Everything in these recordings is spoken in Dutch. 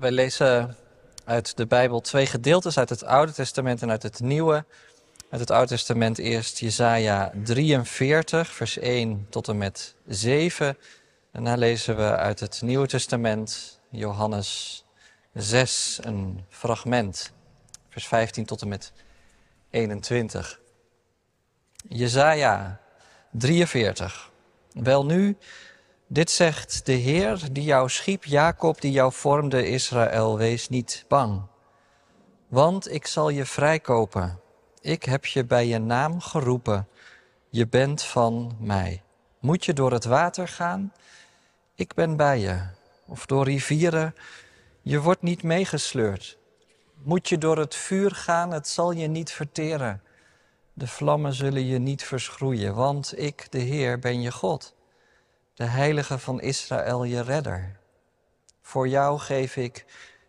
Wij lezen uit de Bijbel twee gedeeltes uit het Oude Testament en uit het Nieuwe. Uit het Oude Testament eerst Jesaja 43, vers 1 tot en met 7. Daarna lezen we uit het Nieuwe Testament Johannes 6, een fragment, vers 15 tot en met 21. Jesaja 43. Wel nu, dit zegt de Heer die jou schiep, Jacob die jou vormde, Israël, wees niet bang. Want ik zal je vrijkopen. Ik heb je bij je naam geroepen. Je bent van mij. Moet je door het water gaan? Ik ben bij je. Of door rivieren? Je wordt niet meegesleurd. Moet je door het vuur gaan? Het zal je niet verteren. De vlammen zullen je niet verschroeien, want ik, de Heer, ben je God de heilige van Israël, je redder. Voor jou geef ik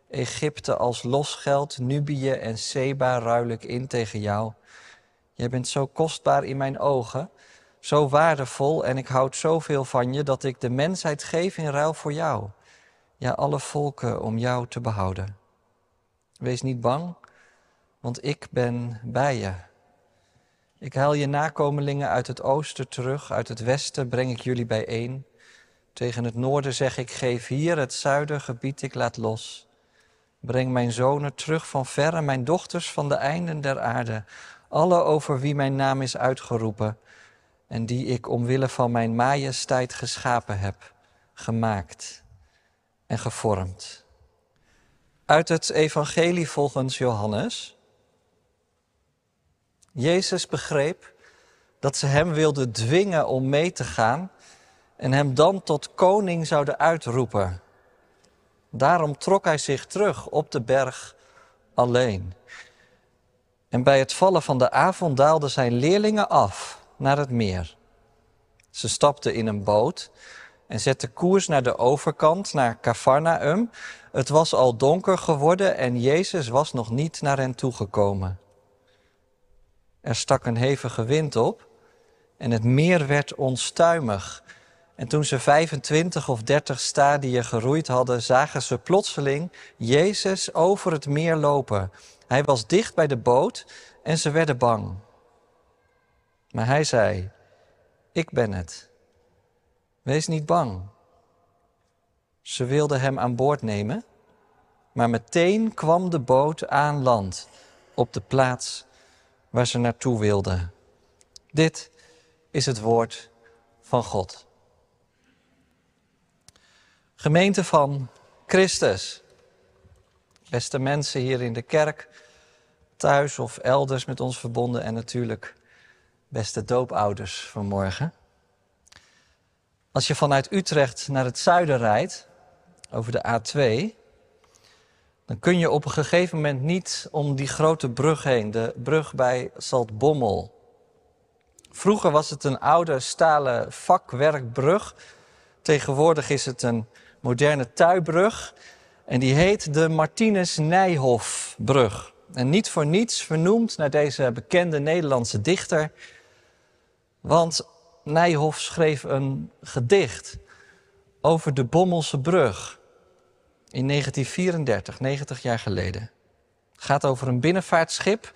Egypte als losgeld, Nubië en Seba ruilijk in tegen jou. Jij bent zo kostbaar in mijn ogen, zo waardevol en ik houd zoveel van je dat ik de mensheid geef in ruil voor jou. Ja, alle volken om jou te behouden. Wees niet bang, want ik ben bij je. Ik haal je nakomelingen uit het oosten terug, uit het westen breng ik jullie bijeen. Tegen het noorden zeg ik, geef hier het zuidergebied, ik laat los. Breng mijn zonen terug van verre, mijn dochters van de einden der aarde. Alle over wie mijn naam is uitgeroepen en die ik omwille van mijn majesteit geschapen heb, gemaakt en gevormd. Uit het evangelie volgens Johannes. Jezus begreep dat ze hem wilden dwingen om mee te gaan en hem dan tot koning zouden uitroepen. Daarom trok hij zich terug op de berg alleen. En bij het vallen van de avond daalden zijn leerlingen af naar het meer. Ze stapten in een boot en zetten koers naar de overkant, naar Cafarnaum. Het was al donker geworden en Jezus was nog niet naar hen toegekomen. Er stak een hevige wind op en het meer werd onstuimig. En toen ze 25 of 30 stadien geroeid hadden, zagen ze plotseling Jezus over het meer lopen. Hij was dicht bij de boot en ze werden bang. Maar hij zei: Ik ben het. Wees niet bang. Ze wilden hem aan boord nemen, maar meteen kwam de boot aan land op de plaats waar ze naartoe wilden. Dit is het woord van God. Gemeente van Christus. Beste mensen hier in de kerk, thuis of elders met ons verbonden en natuurlijk beste doopouders vanmorgen. Als je vanuit Utrecht naar het zuiden rijdt, over de A2, dan kun je op een gegeven moment niet om die grote brug heen, de brug bij Saltbommel. Vroeger was het een oude stalen vakwerkbrug. Tegenwoordig is het een moderne tuibrug. En die heet de Martinus Nijhoffbrug. En niet voor niets vernoemd naar deze bekende Nederlandse dichter. Want Nijhoff schreef een gedicht over de Bommelse brug in 1934, 90 jaar geleden. Het gaat over een binnenvaartschip.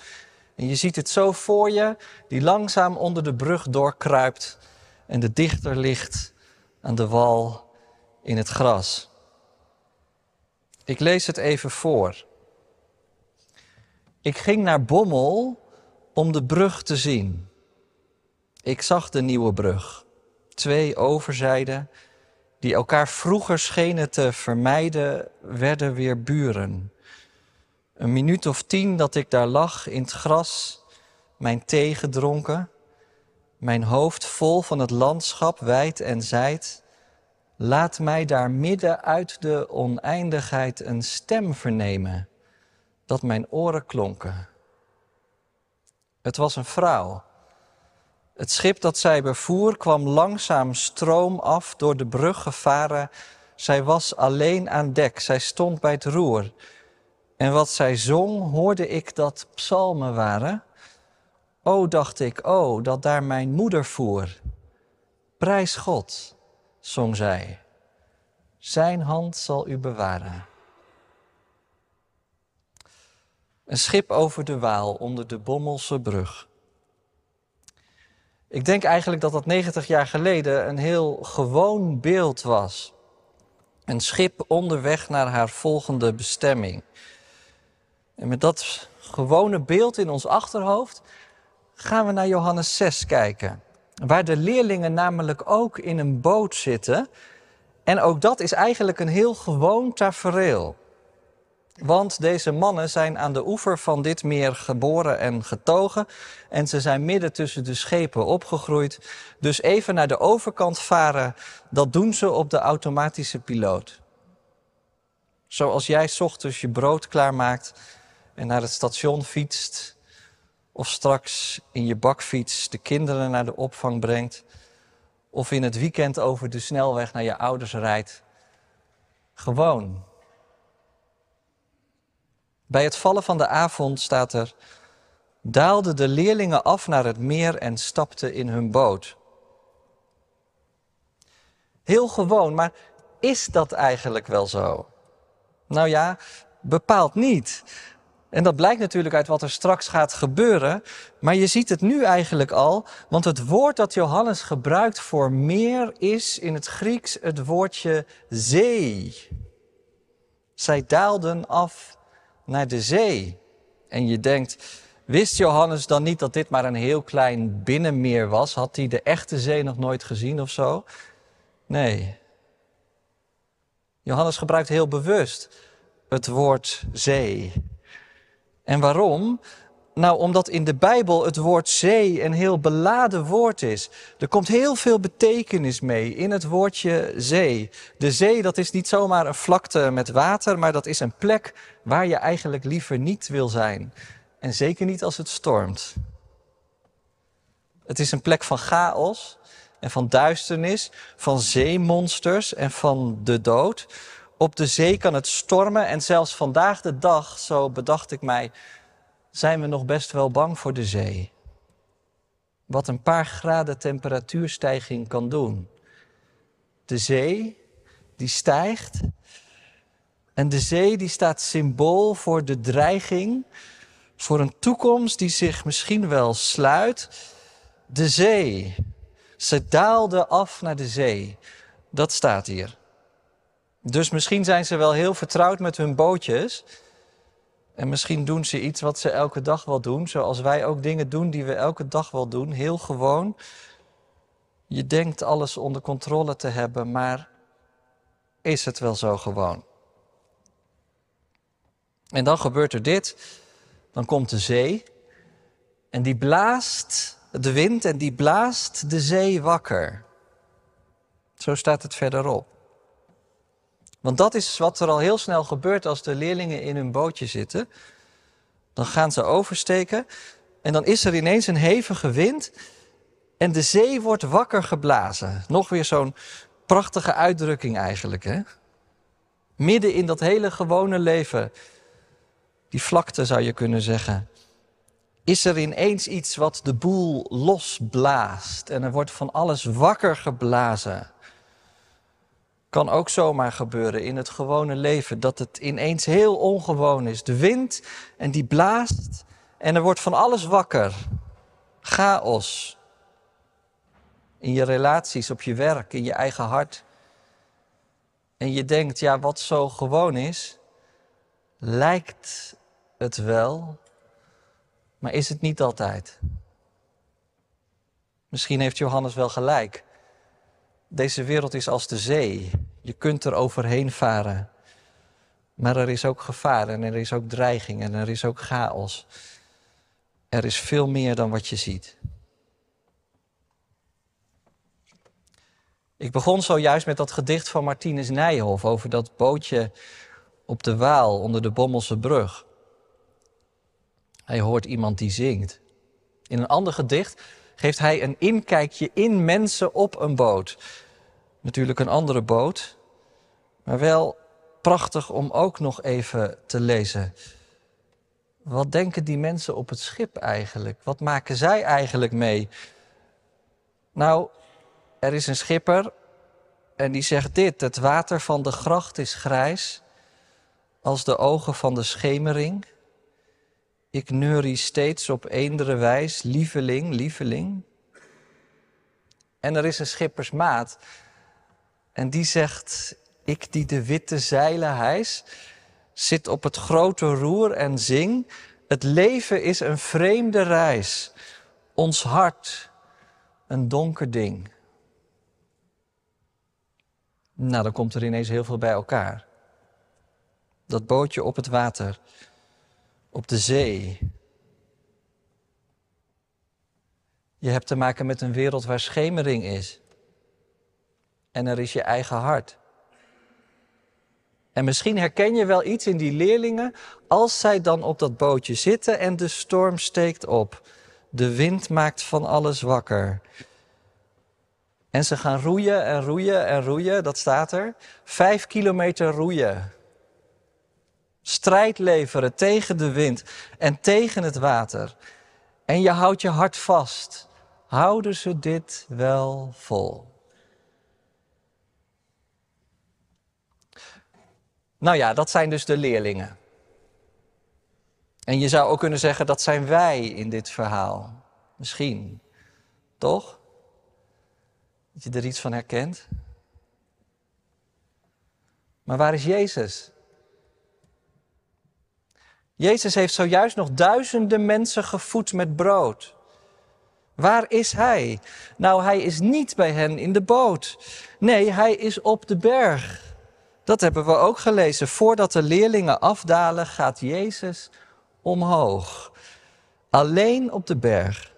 En je ziet het zo voor je, die langzaam onder de brug doorkruipt. En de dichter ligt aan de wal in het gras. Ik lees het even voor. Ik ging naar Bommel om de brug te zien. Ik zag de nieuwe brug. Twee overzijden die elkaar vroeger schenen te vermijden, werden weer buren. Een minuut of tien dat ik daar lag in het gras, mijn thee gedronken, mijn hoofd vol van het landschap wijd en zijd, laat mij daar midden uit de oneindigheid een stem vernemen, dat mijn oren klonken. Het was een vrouw het schip dat zij bevoer kwam langzaam stroom af door de brug gevaren. Zij was alleen aan dek, zij stond bij het roer. En wat zij zong, hoorde ik dat psalmen waren. O, dacht ik, o, dat daar mijn moeder voer. Prijs God, zong zij. Zijn hand zal u bewaren. Een schip over de Waal onder de Bommelse brug. Ik denk eigenlijk dat dat 90 jaar geleden een heel gewoon beeld was. Een schip onderweg naar haar volgende bestemming. En met dat gewone beeld in ons achterhoofd gaan we naar Johannes 6 kijken. Waar de leerlingen namelijk ook in een boot zitten. En ook dat is eigenlijk een heel gewoon tafereel. Want deze mannen zijn aan de oever van dit meer geboren en getogen. En ze zijn midden tussen de schepen opgegroeid. Dus even naar de overkant varen, dat doen ze op de automatische piloot. Zoals jij ochtends je brood klaarmaakt en naar het station fietst. Of straks in je bakfiets de kinderen naar de opvang brengt. Of in het weekend over de snelweg naar je ouders rijdt. Gewoon. Bij het vallen van de avond staat er, daalden de leerlingen af naar het meer en stapten in hun boot. Heel gewoon, maar is dat eigenlijk wel zo? Nou ja, bepaald niet. En dat blijkt natuurlijk uit wat er straks gaat gebeuren. Maar je ziet het nu eigenlijk al, want het woord dat Johannes gebruikt voor meer is in het Grieks het woordje zee. Zij daalden af naar de zee. En je denkt, wist Johannes dan niet dat dit maar een heel klein binnenmeer was? Had hij de echte zee nog nooit gezien of zo? Nee. Johannes gebruikt heel bewust het woord zee. En waarom? Nou, omdat in de Bijbel het woord zee een heel beladen woord is. Er komt heel veel betekenis mee in het woordje zee. De zee, dat is niet zomaar een vlakte met water, maar dat is een plek waar je eigenlijk liever niet wil zijn. En zeker niet als het stormt. Het is een plek van chaos en van duisternis, van zeemonsters en van de dood. Op de zee kan het stormen en zelfs vandaag de dag, zo bedacht ik mij, zijn we nog best wel bang voor de zee. Wat een paar graden temperatuurstijging kan doen. De zee, die stijgt. En de zee, die staat symbool voor de dreiging, voor een toekomst die zich misschien wel sluit. De zee. Ze daalde af naar de zee. Dat staat hier. Dus misschien zijn ze wel heel vertrouwd met hun bootjes. En misschien doen ze iets wat ze elke dag wel doen, zoals wij ook dingen doen die we elke dag wel doen, heel gewoon. Je denkt alles onder controle te hebben, maar is het wel zo gewoon? En dan gebeurt er dit. Dan komt de zee en die blaast de wind en die blaast de zee wakker. Zo staat het verderop. Want dat is wat er al heel snel gebeurt als de leerlingen in hun bootje zitten. Dan gaan ze oversteken en dan is er ineens een hevige wind en de zee wordt wakker geblazen. Nog weer zo'n prachtige uitdrukking eigenlijk. Hè? Midden in dat hele gewone leven, die vlakte zou je kunnen zeggen, is er ineens iets wat de boel losblaast en er wordt van alles wakker geblazen. Kan ook zomaar gebeuren in het gewone leven dat het ineens heel ongewoon is. De wind en die blaast en er wordt van alles wakker. Chaos. In je relaties, op je werk, in je eigen hart. En je denkt, ja, wat zo gewoon is, lijkt het wel, maar is het niet altijd. Misschien heeft Johannes wel gelijk. Deze wereld is als de zee. Je kunt er overheen varen. Maar er is ook gevaar en er is ook dreiging en er is ook chaos. Er is veel meer dan wat je ziet. Ik begon zojuist met dat gedicht van Martinus Nijhoff over dat bootje op de Waal onder de Bommelse brug. Hij hoort iemand die zingt. In een ander gedicht geeft hij een inkijkje in mensen op een boot. Natuurlijk een andere boot, maar wel prachtig om ook nog even te lezen. Wat denken die mensen op het schip eigenlijk? Wat maken zij eigenlijk mee? Nou, er is een schipper en die zegt dit: Het water van de gracht is grijs als de ogen van de schemering. Ik neurie steeds op eendere wijs, lieveling, lieveling. En er is een schippersmaat. En die zegt, ik die de witte zeilen hijs, zit op het grote roer en zing. Het leven is een vreemde reis, ons hart een donker ding. Nou, dan komt er ineens heel veel bij elkaar. Dat bootje op het water, op de zee. Je hebt te maken met een wereld waar schemering is. En er is je eigen hart. En misschien herken je wel iets in die leerlingen als zij dan op dat bootje zitten en de storm steekt op. De wind maakt van alles wakker. En ze gaan roeien en roeien en roeien, dat staat er. Vijf kilometer roeien. Strijd leveren tegen de wind en tegen het water. En je houdt je hart vast. Houden ze dit wel vol? Nou ja, dat zijn dus de leerlingen. En je zou ook kunnen zeggen dat zijn wij in dit verhaal. Misschien. Toch? Dat je er iets van herkent. Maar waar is Jezus? Jezus heeft zojuist nog duizenden mensen gevoed met brood. Waar is hij? Nou, hij is niet bij hen in de boot. Nee, hij is op de berg. Dat hebben we ook gelezen. Voordat de leerlingen afdalen, gaat Jezus omhoog. Alleen op de berg.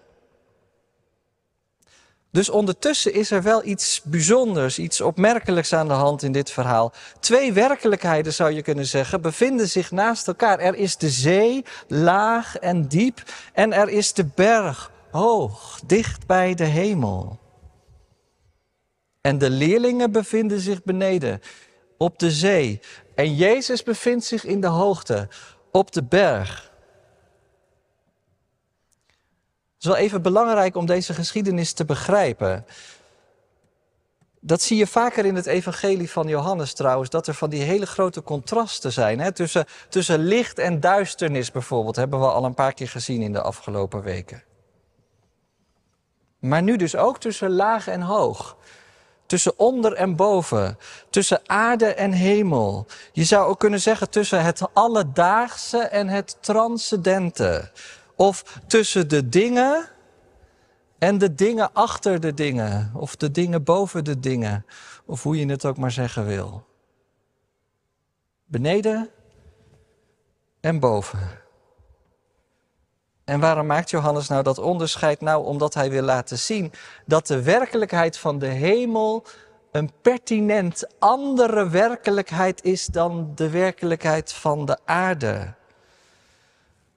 Dus ondertussen is er wel iets bijzonders, iets opmerkelijks aan de hand in dit verhaal. Twee werkelijkheden zou je kunnen zeggen, bevinden zich naast elkaar. Er is de zee, laag en diep, en er is de berg, hoog, dicht bij de hemel. En de leerlingen bevinden zich beneden, op de zee. En Jezus bevindt zich in de hoogte, op de berg. Het is wel even belangrijk om deze geschiedenis te begrijpen. Dat zie je vaker in het evangelie van Johannes trouwens, dat er van die hele grote contrasten zijn. Hè? Tussen, tussen licht en duisternis bijvoorbeeld, hebben we al een paar keer gezien in de afgelopen weken. Maar nu dus ook tussen laag en hoog. Tussen onder en boven. Tussen aarde en hemel. Je zou ook kunnen zeggen tussen het alledaagse en het transcendente. Of tussen de dingen en de dingen achter de dingen. Of de dingen boven de dingen. Of hoe je het ook maar zeggen wil. Beneden en boven. En waarom maakt Johannes nou dat onderscheid? Nou, omdat hij wil laten zien dat de werkelijkheid van de hemel een pertinent andere werkelijkheid is dan de werkelijkheid van de aarde.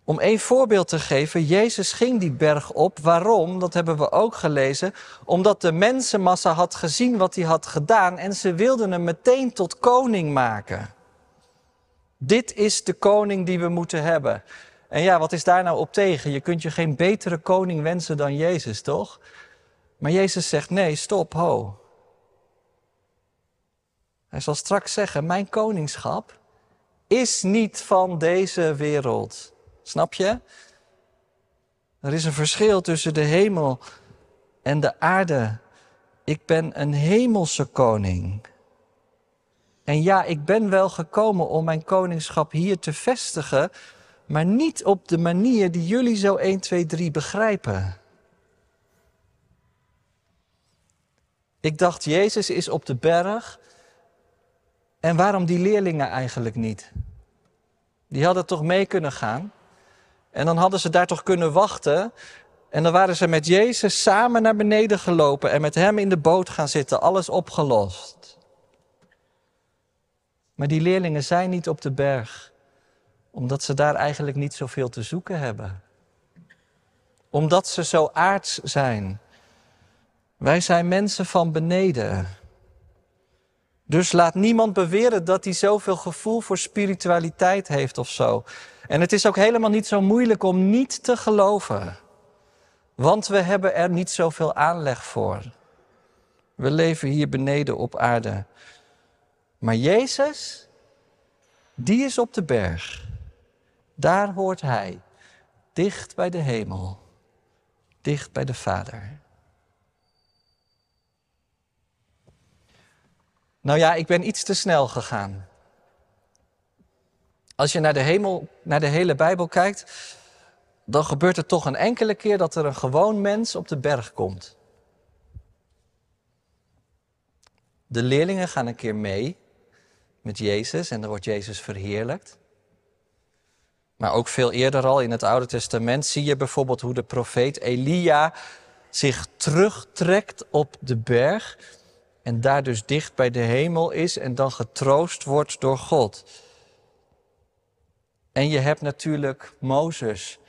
Om één voorbeeld te geven, Jezus ging die berg op. Waarom? Dat hebben we ook gelezen. Omdat de mensenmassa had gezien wat hij had gedaan en ze wilden hem meteen tot koning maken. Dit is de koning die we moeten hebben. En ja, wat is daar nou op tegen? Je kunt je geen betere koning wensen dan Jezus, toch? Maar Jezus zegt: nee, stop, ho. Hij zal straks zeggen: Mijn koningschap is niet van deze wereld. Snap je? Er is een verschil tussen de hemel en de aarde. Ik ben een hemelse koning. En ja, ik ben wel gekomen om mijn koningschap hier te vestigen, maar niet op de manier die jullie zo 1, 2, 3 begrijpen. Ik dacht, Jezus is op de berg. En waarom die leerlingen eigenlijk niet? Die hadden toch mee kunnen gaan? En dan hadden ze daar toch kunnen wachten. En dan waren ze met Jezus samen naar beneden gelopen en met hem in de boot gaan zitten, alles opgelost. Maar die leerlingen zijn niet op de berg, omdat ze daar eigenlijk niet zoveel te zoeken hebben. Omdat ze zo aards zijn. Wij zijn mensen van beneden. Dus laat niemand beweren dat hij zoveel gevoel voor spiritualiteit heeft of zo. En het is ook helemaal niet zo moeilijk om niet te geloven. Want we hebben er niet zoveel aanleg voor. We leven hier beneden op aarde. Maar Jezus, die is op de berg. Daar hoort hij. dicht bij de hemel, dicht bij de Vader. Nou ja, ik ben iets te snel gegaan. Als je naar de hemel, naar de hele Bijbel kijkt, dan gebeurt het toch een enkele keer dat er een gewoon mens op de berg komt. De leerlingen gaan een keer mee met Jezus en dan wordt Jezus verheerlijkt. Maar ook veel eerder al in het Oude Testament zie je bijvoorbeeld hoe de profeet Elia zich terugtrekt op de berg en daar dus dicht bij de hemel is en dan getroost wordt door God. En je hebt natuurlijk Mozes,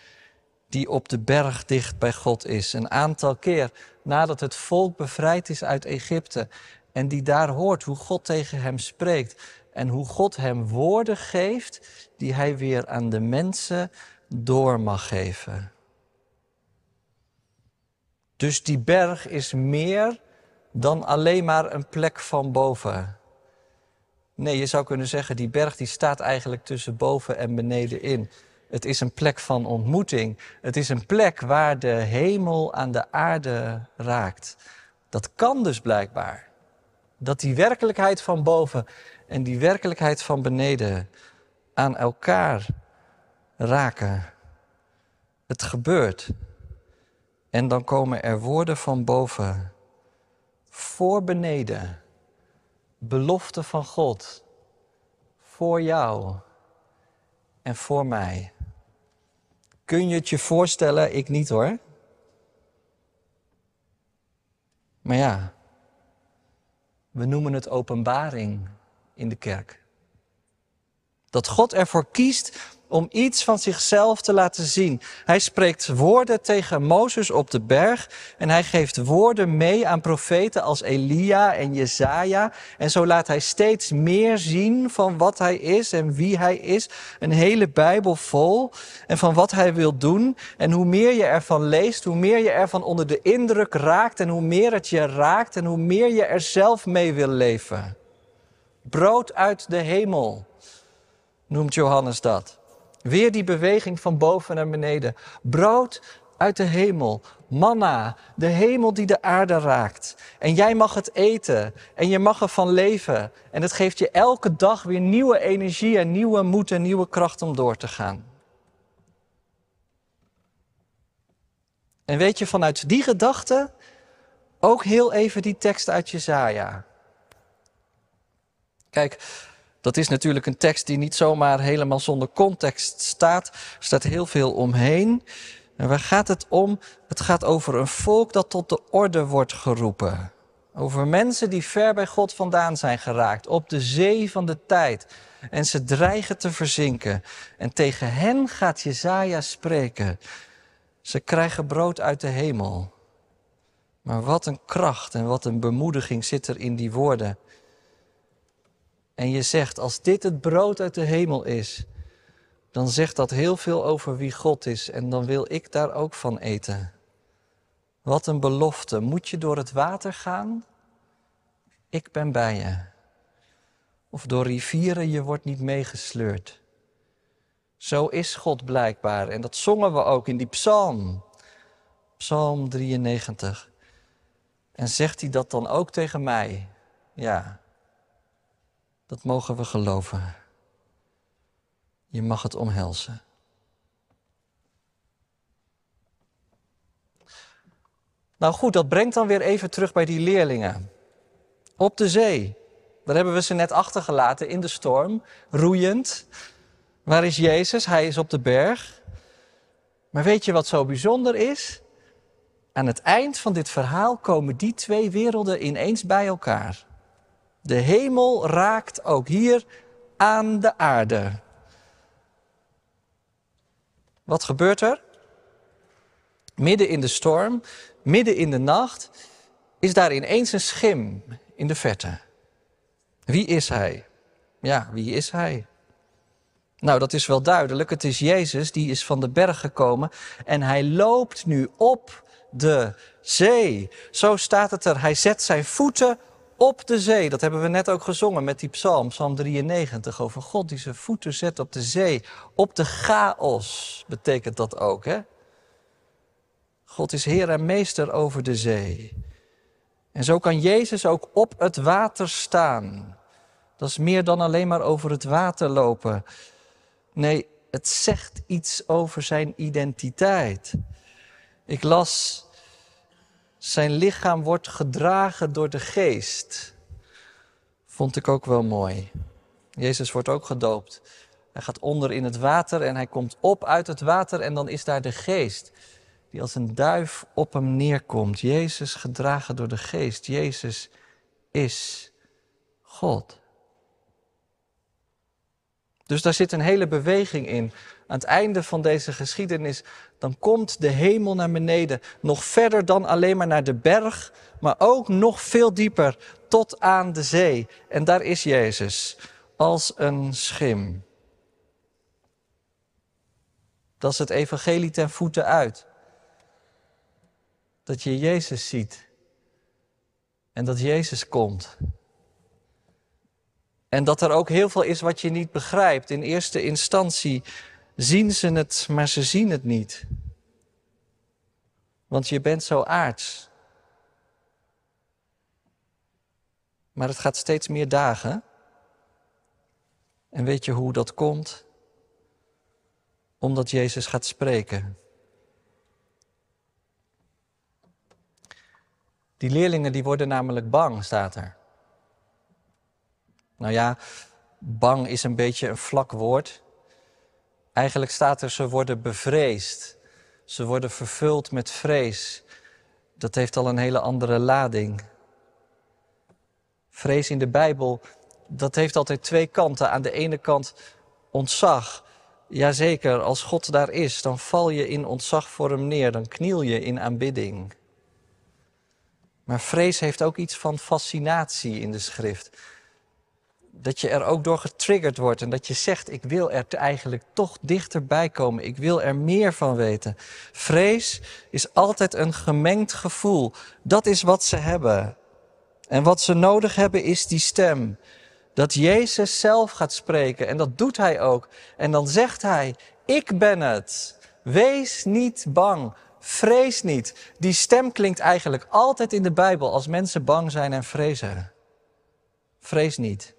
die op de berg dicht bij God is, een aantal keer nadat het volk bevrijd is uit Egypte en die daar hoort hoe God tegen hem spreekt en hoe God hem woorden geeft die hij weer aan de mensen door mag geven. Dus die berg is meer dan alleen maar een plek van boven. Nee, je zou kunnen zeggen, die berg die staat eigenlijk tussen boven en beneden in. Het is een plek van ontmoeting. Het is een plek waar de hemel aan de aarde raakt. Dat kan dus blijkbaar. Dat die werkelijkheid van boven en die werkelijkheid van beneden aan elkaar raken. Het gebeurt. En dan komen er woorden van boven voor beneden. Belofte van God voor jou en voor mij. Kun je het je voorstellen? Ik niet hoor. Maar ja, we noemen het openbaring in de kerk. Dat God ervoor kiest om iets van zichzelf te laten zien. Hij spreekt woorden tegen Mozes op de berg en hij geeft woorden mee aan profeten als Elia en Jesaja. En zo laat hij steeds meer zien van wat hij is en wie hij is. Een hele Bijbel vol en van wat hij wil doen. En hoe meer je ervan leest, hoe meer je ervan onder de indruk raakt en hoe meer het je raakt en hoe meer je er zelf mee wil leven. Brood uit de hemel noemt Johannes dat. Weer die beweging van boven naar beneden. Brood uit de hemel. Manna, de hemel die de aarde raakt. En jij mag het eten en je mag ervan leven. En het geeft je elke dag weer nieuwe energie en nieuwe moed en nieuwe kracht om door te gaan. En weet je, vanuit die gedachte ook heel even die tekst uit Jezaja. Kijk, dat is natuurlijk een tekst die niet zomaar helemaal zonder context staat. Er staat heel veel omheen. En waar gaat het om? Het gaat over een volk dat tot de orde wordt geroepen. Over mensen die ver bij God vandaan zijn geraakt, op de zee van de tijd. En ze dreigen te verzinken. En tegen hen gaat Jezaja spreken. Ze krijgen brood uit de hemel. Maar wat een kracht en wat een bemoediging zit er in die woorden. En je zegt, als dit het brood uit de hemel is, dan zegt dat heel veel over wie God is en dan wil ik daar ook van eten. Wat een belofte. Moet je door het water gaan? Ik ben bij je. Of door rivieren, je wordt niet meegesleurd. Zo is God blijkbaar. En dat zongen we ook in die psalm. Psalm 93. En zegt hij dat dan ook tegen mij? Ja. Dat mogen we geloven. Je mag het omhelzen. Nou goed, dat brengt dan weer even terug bij die leerlingen. Op de zee. Daar hebben we ze net achtergelaten in de storm, roeiend. Waar is Jezus? Hij is op de berg. Maar weet je wat zo bijzonder is? Aan het eind van dit verhaal komen die twee werelden ineens bij elkaar. De hemel raakt ook hier aan de aarde. Wat gebeurt er? Midden in de storm, midden in de nacht, is daar ineens een schim in de verte. Wie is hij? Ja, wie is hij? Nou, dat is wel duidelijk. Het is Jezus, die is van de berg gekomen en hij loopt nu op de zee. Zo staat het er. Hij zet zijn voeten op de zee. Dat hebben we net ook gezongen met die psalm, psalm 93, over God die zijn voeten zet op de zee. Op de chaos betekent dat ook, hè? God is Heer en Meester over de zee. En zo kan Jezus ook op het water staan. Dat is meer dan alleen maar over het water lopen. Nee, het zegt iets over zijn identiteit. Ik las, zijn lichaam wordt gedragen door de geest. Vond ik ook wel mooi. Jezus wordt ook gedoopt. Hij gaat onder in het water en hij komt op uit het water en dan is daar de geest die als een duif op hem neerkomt. Jezus gedragen door de geest. Jezus is God. Dus daar zit een hele beweging in. Aan het einde van deze geschiedenis, dan komt de hemel naar beneden. Nog verder dan alleen maar naar de berg, maar ook nog veel dieper tot aan de zee. En daar is Jezus als een schim. Dat is het evangelie ten voeten uit. Dat je Jezus ziet. En dat Jezus komt. En dat er ook heel veel is wat je niet begrijpt. In eerste instantie zien ze het, maar ze zien het niet. Want je bent zo aards. Maar het gaat steeds meer dagen. En weet je hoe dat komt? Omdat Jezus gaat spreken. Die leerlingen die worden namelijk bang, staat er. Nou ja, bang is een beetje een vlak woord. Eigenlijk staat er ze worden bevreesd. Ze worden vervuld met vrees. Dat heeft al een hele andere lading. Vrees in de Bijbel, dat heeft altijd twee kanten. Aan de ene kant ontzag. Jazeker, als God daar is, dan val je in ontzag voor hem neer, dan kniel je in aanbidding. Maar vrees heeft ook iets van fascinatie in de schrift dat je er ook door getriggerd wordt en dat je zegt, ik wil er eigenlijk toch dichterbij komen, ik wil er meer van weten. Vrees is altijd een gemengd gevoel. Dat is wat ze hebben. En wat ze nodig hebben is die stem. Dat Jezus zelf gaat spreken en dat doet hij ook. En dan zegt hij, ik ben het. Wees niet bang. Vrees niet. Die stem klinkt eigenlijk altijd in de Bijbel als mensen bang zijn en vrezen. Vrees niet.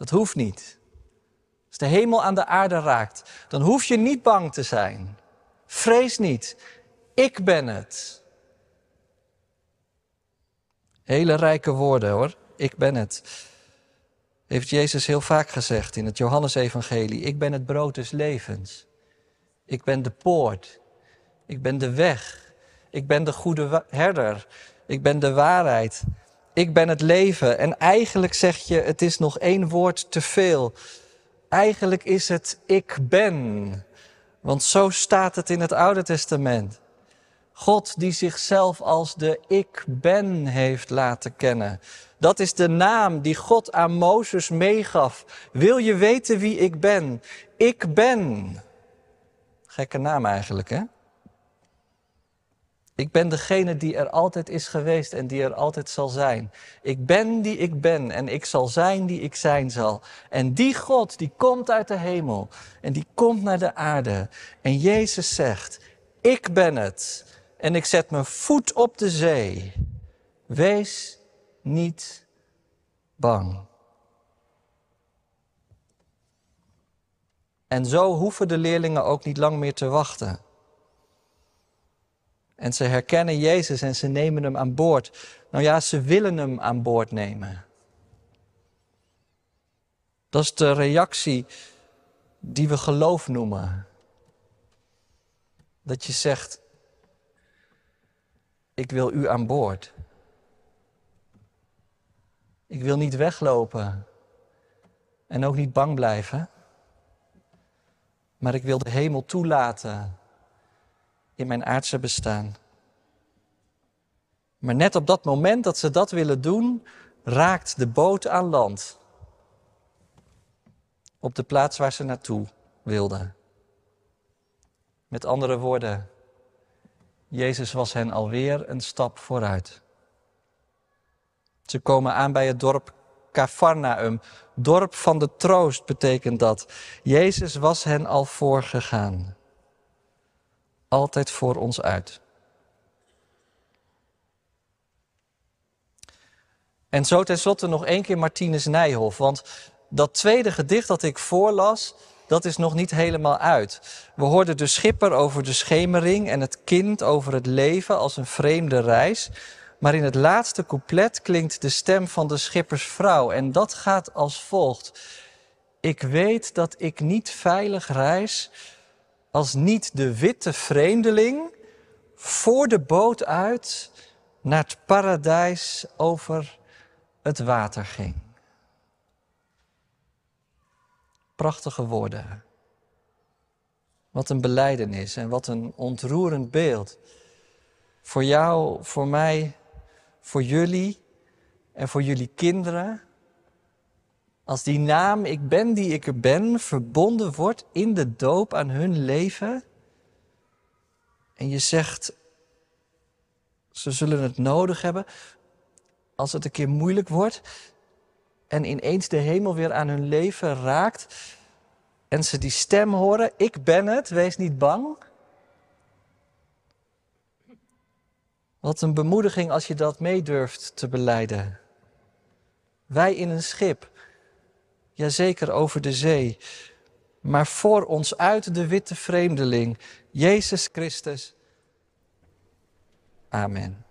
Dat hoeft niet. Als de hemel aan de aarde raakt, dan hoef je niet bang te zijn. Vrees niet. Ik ben het. Hele rijke woorden hoor. Ik ben het. Heeft Jezus heel vaak gezegd in het Johannesevangelie. Ik ben het brood des levens. Ik ben de poort. Ik ben de weg. Ik ben de goede herder. Ik ben de waarheid ik ben het leven. En eigenlijk zeg je, het is nog één woord te veel. Eigenlijk is het ik ben. Want zo staat het in het Oude Testament. God die zichzelf als de ik ben heeft laten kennen. Dat is de naam die God aan Mozes meegaf. Wil je weten wie ik ben? Ik ben. Gekke naam eigenlijk, hè? Ik ben degene die er altijd is geweest en die er altijd zal zijn. Ik ben die ik ben en ik zal zijn die ik zijn zal. En die God die komt uit de hemel en die komt naar de aarde. En Jezus zegt, ik ben het en ik zet mijn voet op de zee. Wees niet bang. En zo hoeven de leerlingen ook niet lang meer te wachten. En ze herkennen Jezus en ze nemen hem aan boord. Nou ja, ze willen hem aan boord nemen. Dat is de reactie die we geloof noemen. Dat je zegt, ik wil u aan boord. Ik wil niet weglopen en ook niet bang blijven, maar ik wil de hemel toelaten in mijn aardse bestaan. Maar net op dat moment dat ze dat willen doen, raakt de boot aan land. Op de plaats waar ze naartoe wilden. Met andere woorden, Jezus was hen alweer een stap vooruit. Ze komen aan bij het dorp Cafarnaum. Dorp van de troost betekent dat. Jezus was hen al voorgegaan. Altijd voor ons uit. En zo tenslotte nog één keer Martinus Nijhoff. Want dat tweede gedicht dat ik voorlas, dat is nog niet helemaal uit. We hoorden de schipper over de schemering en het kind over het leven als een vreemde reis. Maar in het laatste couplet klinkt de stem van de schippersvrouw en dat gaat als volgt. Ik weet dat ik niet veilig reis als niet de witte vreemdeling voor de boot uit naar het paradijs over het water ging. Prachtige woorden. Wat een beleidenis en wat een ontroerend beeld. Voor jou, voor mij, voor jullie en voor jullie kinderen. Als die naam ik ben die ik er ben verbonden wordt in de doop aan hun leven. En je zegt, ze zullen het nodig hebben als het een keer moeilijk wordt. En ineens de hemel weer aan hun leven raakt. En ze die stem horen, ik ben het, wees niet bang. Wat een bemoediging als je dat mee durft te beleiden. Wij in een schip, jazeker over de zee, maar voor ons uit de witte vreemdeling, Jezus Christus. Amen.